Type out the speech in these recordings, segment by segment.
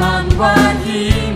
만관히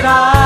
Shri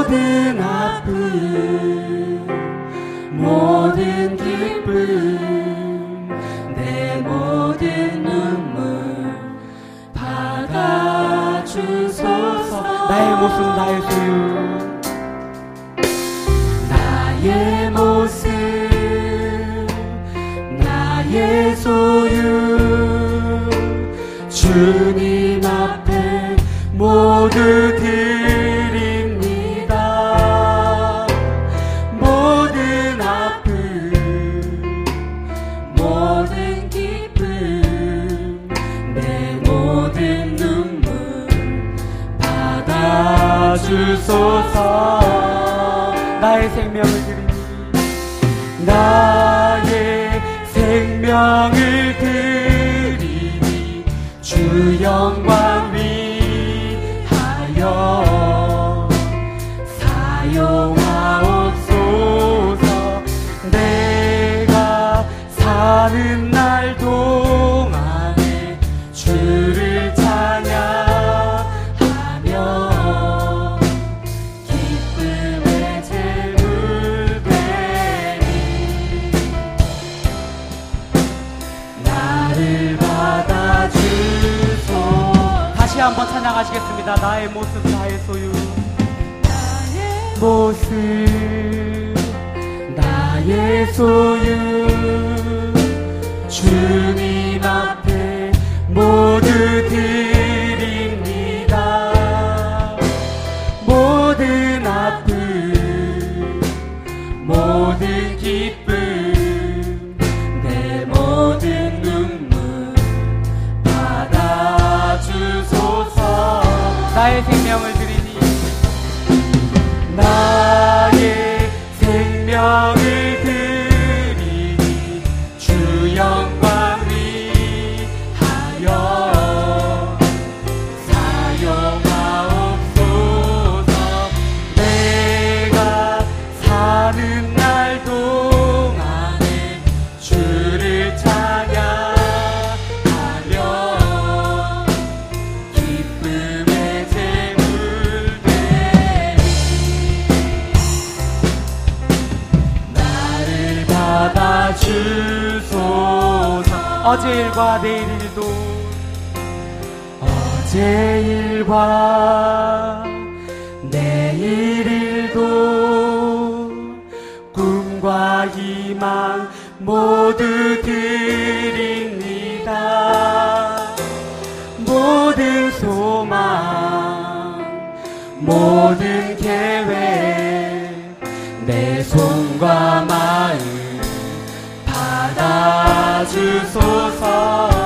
모든 아픔 모든 기쁨 내 모든 눈물 받아주소서. 나의 모습 나의 소유. 나의 모습 나의 소유. 주님 앞에 모든 주소서. 나의 생명을 드리니 나의 생명을 하시겠습니다. 나의 모습, 나의 소유. 나의 모습, 나의 소유. 주님 앞에 모두 들. 어제 일과 내일 일도 어제 일과 내일 일도 꿈과 희망 모두 드립니다. 모든 소망 모든 계획 내 손과 마음 주소서.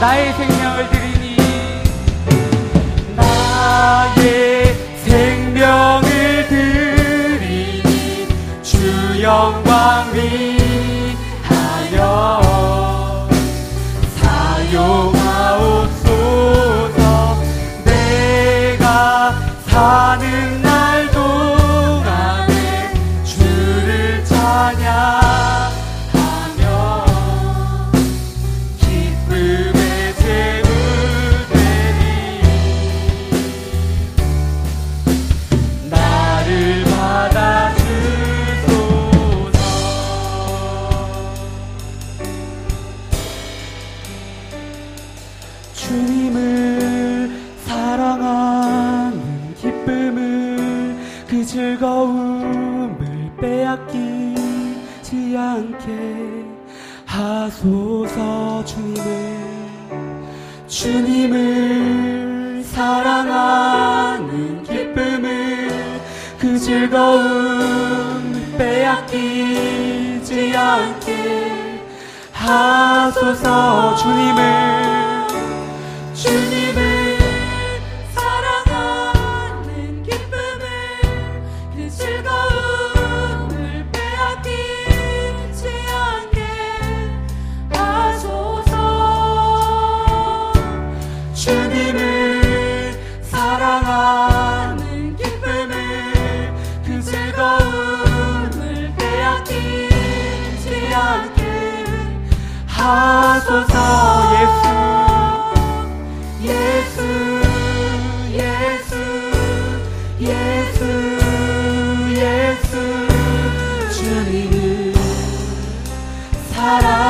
来听 즐거움 빼앗기지 않게 하소서 주님을 주님 사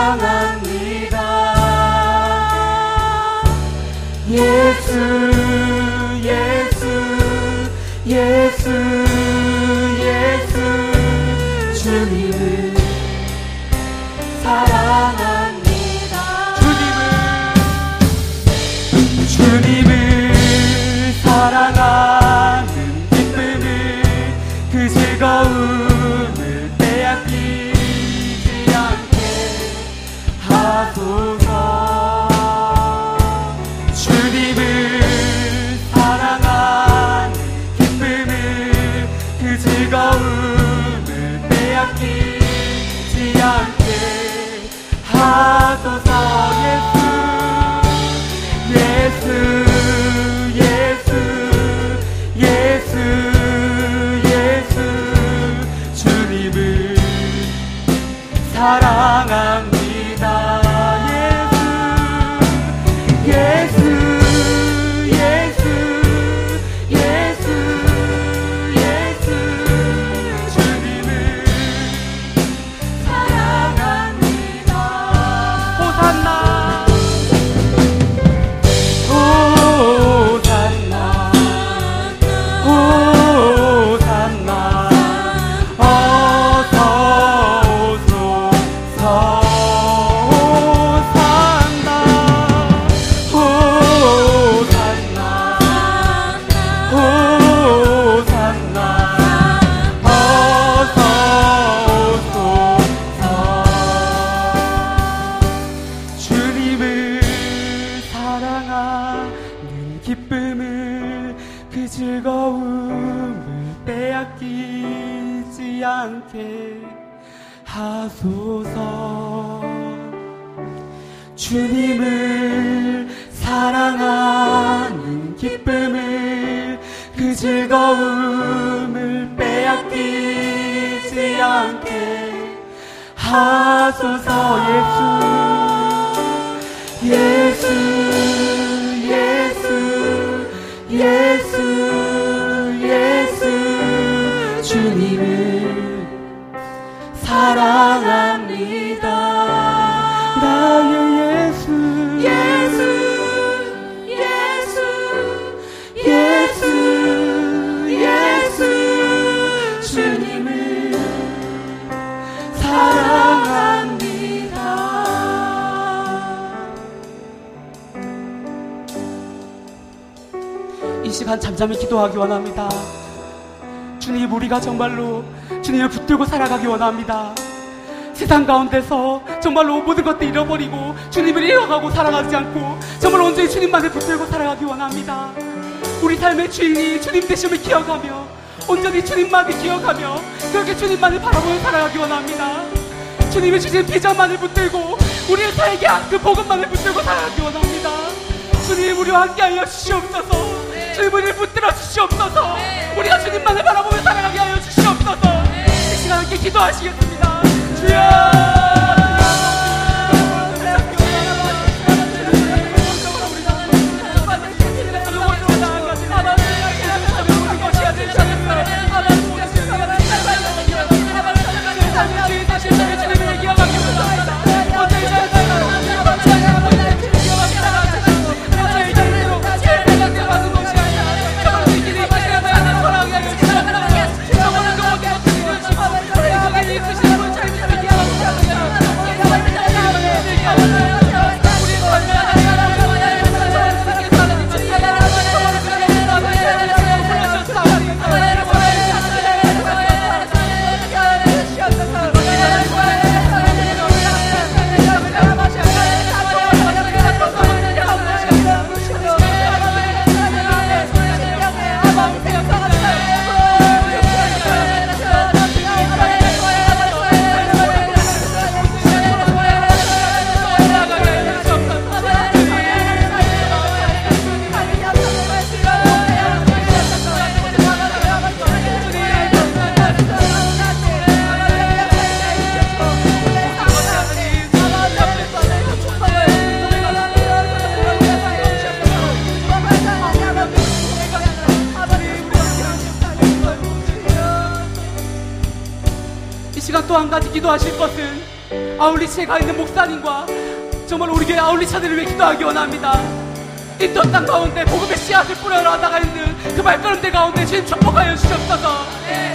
주님을 사랑합니다. 나의 예수. 예수 예수 예수 예수. 주님을 사랑합니다. 이 시간 잠잠히 기도하기 원합니다 주님 우리가 정말로 주님을 붙들고 살아가기 원합니다 세상 가운데서 정말로 모든 것들 잃어버리고 주님을 잃어가고 살아가지 않고 정말 온전히 주님만을 붙들고 살아가기 원합니다. 우리 삶의 주인이 주님 되심을 기억하며 온전히 주님만을 기억하며 그렇게 주님만을 바라보며 살아가기 원합니다. 주님이 주신 비전만을 붙들고 우리의 살게 그 복음만을 붙들고 살아가기 원합니다. 주님 우리와 함께 하여 주시옵소서. 주님 우리를 붙들어 주시옵소서. 우리가 주님만을 바라보며 살아가게 하여 주시옵소서. 이 시간 함께 기도하시겠습니다. 주여. 한 가지 기도하실 것은 아울리치에 가 있는 목사님과 정말 우리 교회 아울리차들을 위해 기도하기 원합니다. 인도 땅 가운데 복음의 씨앗을 뿌려라 하다가 있는 그 발걸음들 가운데 주님 축복하여 주시옵소서.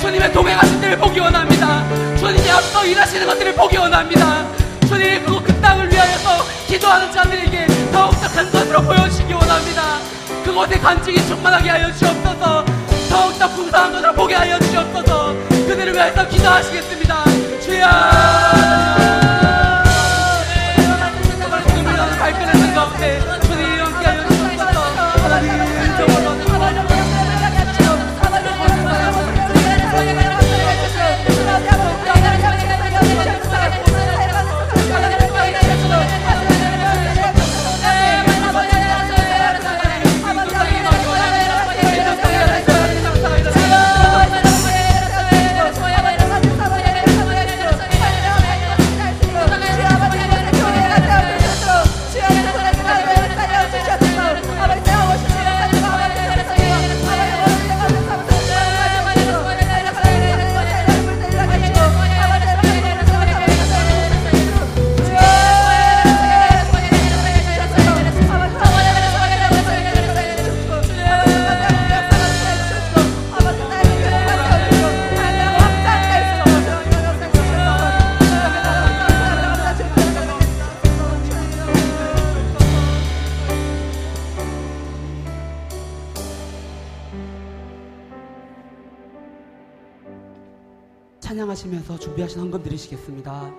주님의 동행하신 때를 보기 원합니다. 주님이 앞서 일하시는 것들을 보기 원합니다. 주님 그, 그 땅을 위하여서 기도하는 자들에게 더욱더 큰 것으로 보여주시기 원합니다. 그곳에 간증이 충만하게 하여 주시옵소서. 더욱더 풍성한 것으로 보게 하여 주시옵소서 그들을 위해서 기도하시겠습니다. 주여 찬양하시면서 준비하신 헌금 드리시겠습니다.